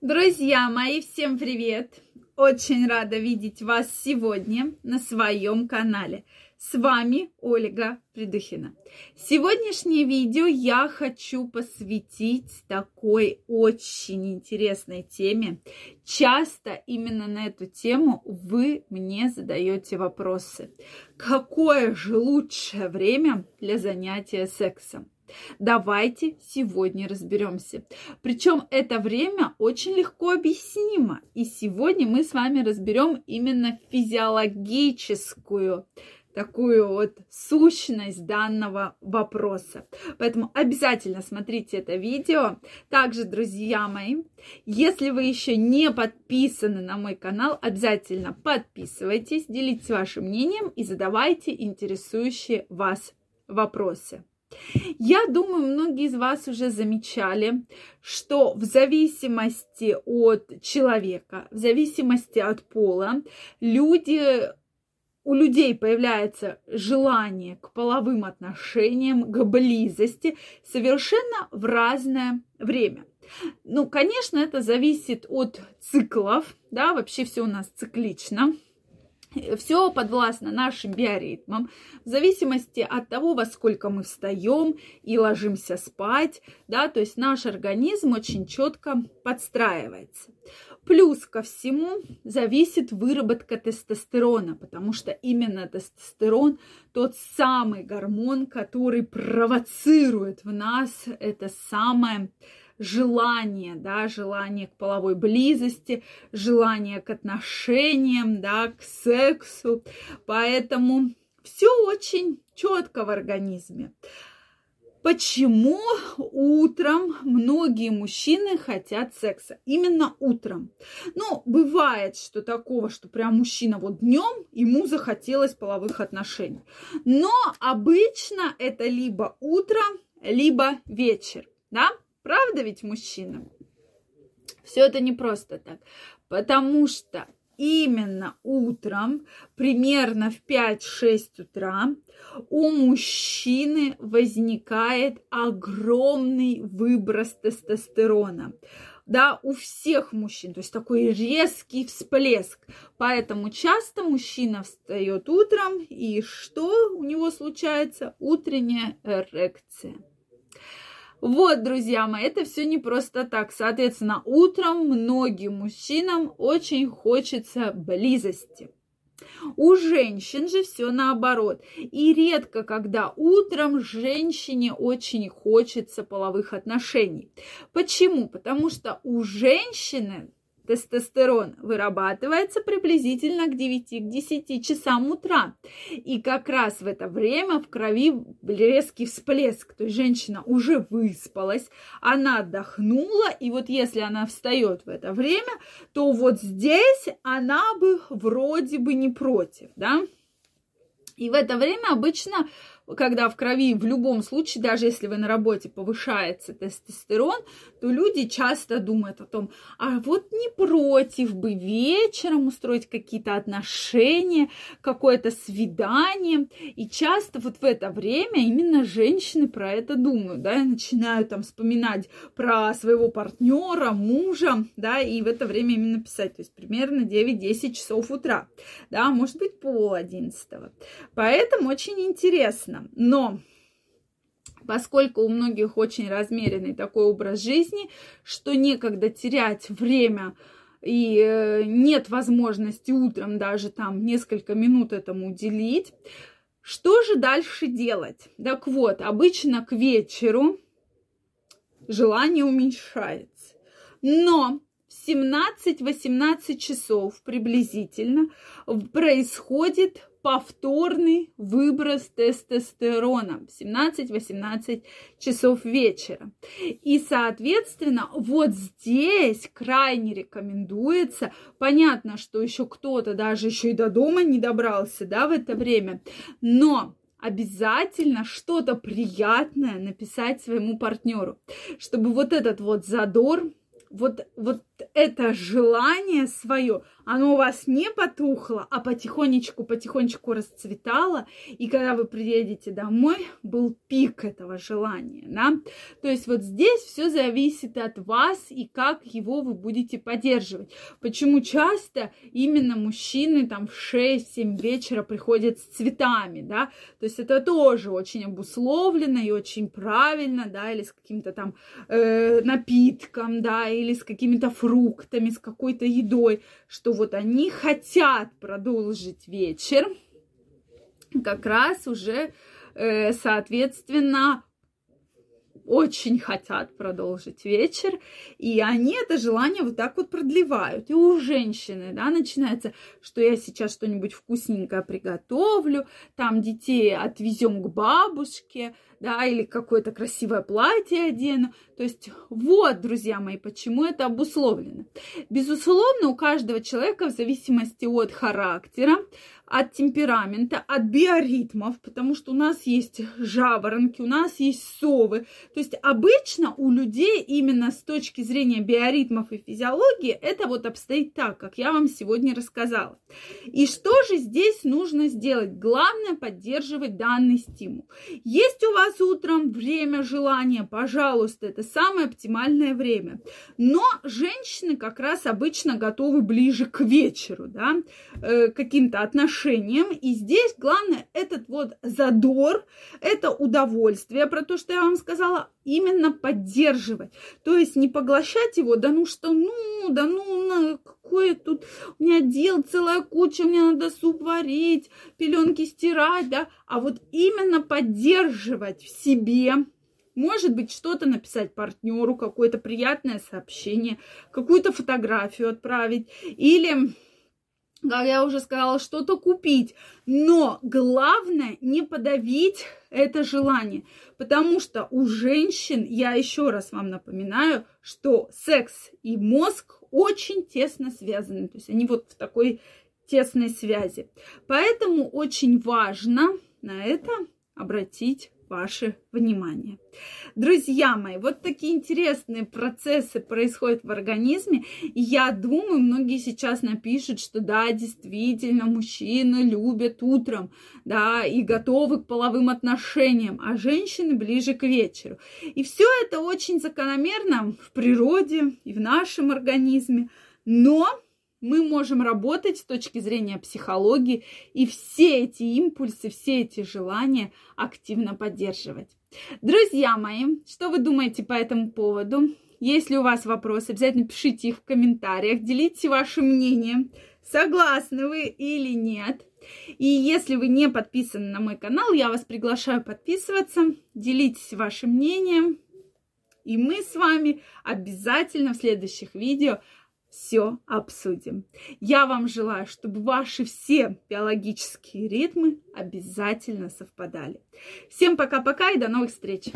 Друзья мои, всем привет! Очень рада видеть вас сегодня на своем канале. С вами Ольга Придухина. Сегодняшнее видео я хочу посвятить такой очень интересной теме. Часто именно на эту тему вы мне задаете вопросы. Какое же лучшее время для занятия сексом? Давайте сегодня разберемся. Причем это время очень легко объяснимо. И сегодня мы с вами разберем именно физиологическую такую вот сущность данного вопроса. Поэтому обязательно смотрите это видео. Также, друзья мои, если вы еще не подписаны на мой канал, обязательно подписывайтесь, делитесь вашим мнением и задавайте интересующие вас вопросы. Я думаю, многие из вас уже замечали, что в зависимости от человека, в зависимости от пола, люди у людей появляется желание к половым отношениям, к близости совершенно в разное время. Ну, конечно, это зависит от циклов, да, вообще все у нас циклично все подвластно нашим биоритмам, в зависимости от того, во сколько мы встаем и ложимся спать, да, то есть наш организм очень четко подстраивается. Плюс ко всему зависит выработка тестостерона, потому что именно тестостерон тот самый гормон, который провоцирует в нас это самое желание, да, желание к половой близости, желание к отношениям, да, к сексу. Поэтому все очень четко в организме. Почему утром многие мужчины хотят секса? Именно утром. Ну, бывает, что такого, что прям мужчина вот днем ему захотелось половых отношений. Но обычно это либо утро, либо вечер, да? Правда ведь, мужчина? Все это не просто так. Потому что именно утром, примерно в 5-6 утра, у мужчины возникает огромный выброс тестостерона. Да, у всех мужчин, то есть такой резкий всплеск. Поэтому часто мужчина встает утром, и что у него случается? Утренняя эрекция. Вот, друзья мои, это все не просто так. Соответственно, утром многим мужчинам очень хочется близости. У женщин же все наоборот. И редко, когда утром женщине очень хочется половых отношений. Почему? Потому что у женщины Тестостерон вырабатывается приблизительно к 9-10 часам утра. И как раз в это время в крови резкий всплеск. То есть женщина уже выспалась, она отдохнула, и вот если она встает в это время, то вот здесь она бы вроде бы не против, да? И в это время обычно когда в крови в любом случае, даже если вы на работе повышается тестостерон, то люди часто думают о том, а вот не против бы вечером устроить какие-то отношения, какое-то свидание. И часто вот в это время именно женщины про это думают, да, и начинают там вспоминать про своего партнера, мужа, да, и в это время именно писать, то есть примерно 9-10 часов утра, да, может быть пол одиннадцатого. Поэтому очень интересно правильно. Но поскольку у многих очень размеренный такой образ жизни, что некогда терять время и э, нет возможности утром даже там несколько минут этому уделить, что же дальше делать? Так вот, обычно к вечеру желание уменьшается. Но в 17-18 часов приблизительно происходит повторный выброс тестостерона в 17-18 часов вечера. И, соответственно, вот здесь крайне рекомендуется, понятно, что еще кто-то даже еще и до дома не добрался, да, в это время, но обязательно что-то приятное написать своему партнеру, чтобы вот этот вот задор вот, вот это желание свое, оно у вас не потухло, а потихонечку, потихонечку расцветало, и когда вы приедете домой, был пик этого желания, да? То есть вот здесь все зависит от вас и как его вы будете поддерживать. Почему часто именно мужчины там в 6-7 вечера приходят с цветами, да? То есть это тоже очень обусловлено и очень правильно, да, или с каким-то там э, напитком, да, или с какими-то фруктами, с какой-то едой, что вот они хотят продолжить вечер, как раз уже, э, соответственно, очень хотят продолжить вечер, и они это желание вот так вот продлевают. И у женщины, да, начинается, что я сейчас что-нибудь вкусненькое приготовлю, там детей отвезем к бабушке, да, или какое-то красивое платье одену. То есть вот, друзья мои, почему это обусловлено. Безусловно, у каждого человека в зависимости от характера, от темперамента, от биоритмов, потому что у нас есть жаворонки, у нас есть совы. То есть обычно у людей именно с точки зрения биоритмов и физиологии это вот обстоит так, как я вам сегодня рассказала. И что же здесь нужно сделать? Главное поддерживать данный стимул. Есть у вас утром время желания, пожалуйста, это самое оптимальное время. Но женщины как раз обычно готовы ближе к вечеру, да, э, каким-то отношениям. И здесь главное этот вот задор, это удовольствие, про то, что я вам сказала, именно поддерживать. То есть не поглощать его, да ну что, ну, да ну, на, какое тут у меня дел целая куча, мне надо суп варить, пеленки стирать, да, а вот именно поддерживать в себе может быть, что-то написать партнеру, какое-то приятное сообщение, какую-то фотографию отправить или как я уже сказала, что-то купить. Но главное не подавить это желание. Потому что у женщин, я еще раз вам напоминаю, что секс и мозг очень тесно связаны. То есть они вот в такой тесной связи. Поэтому очень важно на это обратить ваше внимание. Друзья мои, вот такие интересные процессы происходят в организме. И я думаю, многие сейчас напишут, что да, действительно, мужчины любят утром, да, и готовы к половым отношениям, а женщины ближе к вечеру. И все это очень закономерно в природе и в нашем организме. Но мы можем работать с точки зрения психологии и все эти импульсы, все эти желания активно поддерживать. Друзья мои, что вы думаете по этому поводу? Если у вас вопросы, обязательно пишите их в комментариях, делитесь вашим мнением, согласны вы или нет. И если вы не подписаны на мой канал, я вас приглашаю подписываться, делитесь вашим мнением. И мы с вами обязательно в следующих видео все обсудим. Я вам желаю, чтобы ваши все биологические ритмы обязательно совпадали. Всем пока-пока и до новых встреч!